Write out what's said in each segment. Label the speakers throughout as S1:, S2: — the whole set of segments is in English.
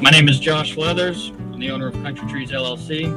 S1: My name is Josh Leathers. I'm the owner of Country Trees LLC.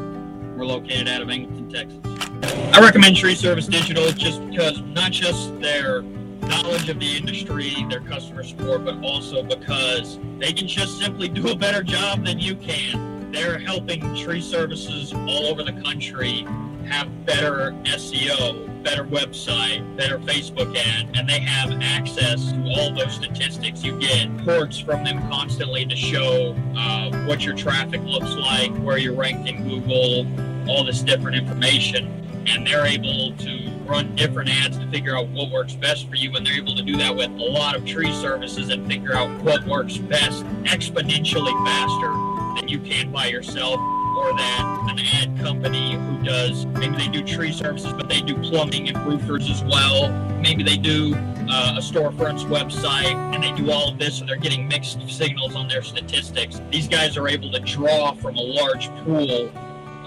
S1: We're located out of Angleton, Texas. I recommend Tree Service Digital just because not just their knowledge of the industry, their customer support, but also because they can just simply do a better job than you can. They're helping tree services all over the country have better SEO, better website, better Facebook ad, and they have access to all those statistics. You get reports from them constantly to show uh, what your traffic looks like, where you're ranked in Google, all this different information. And they're able to run different ads to figure out what works best for you. And they're able to do that with a lot of tree services and figure out what works best exponentially faster than you can by yourself or that an ad tree services but they do plumbing and roofers as well maybe they do uh, a storefront's website and they do all of this so they're getting mixed signals on their statistics these guys are able to draw from a large pool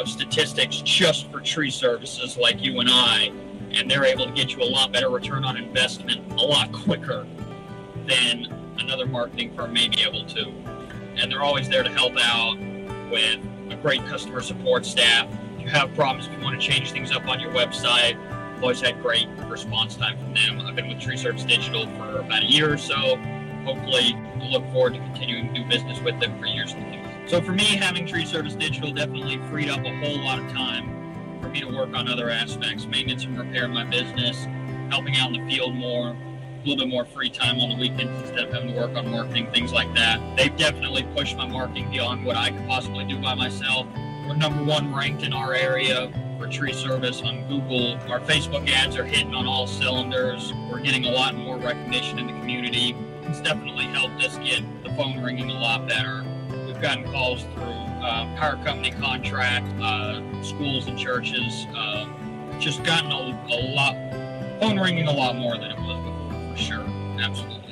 S1: of statistics just for tree services like you and i and they're able to get you a lot better return on investment a lot quicker than another marketing firm may be able to and they're always there to help out with a great customer support staff. You have problems, if you want to change things up on your website, I've always had great response time from them. I've been with Tree Service Digital for about a year or so. Hopefully, I look forward to continuing to do business with them for years to come. So for me, having Tree Service Digital definitely freed up a whole lot of time for me to work on other aspects, maintenance and repair of my business, helping out in the field more, a little bit more free time on the weekends instead of having to work on marketing, things like that. They've definitely pushed my marketing beyond what I could possibly do by myself. We're number one ranked in our area for tree service on Google. Our Facebook ads are hitting on all cylinders. We're getting a lot more recognition in the community. It's definitely helped us get the phone ringing a lot better. We've gotten calls through uh, power company contract, uh, schools and churches. Uh, just gotten a, a lot, phone ringing a lot more than it was before, for sure. Absolutely.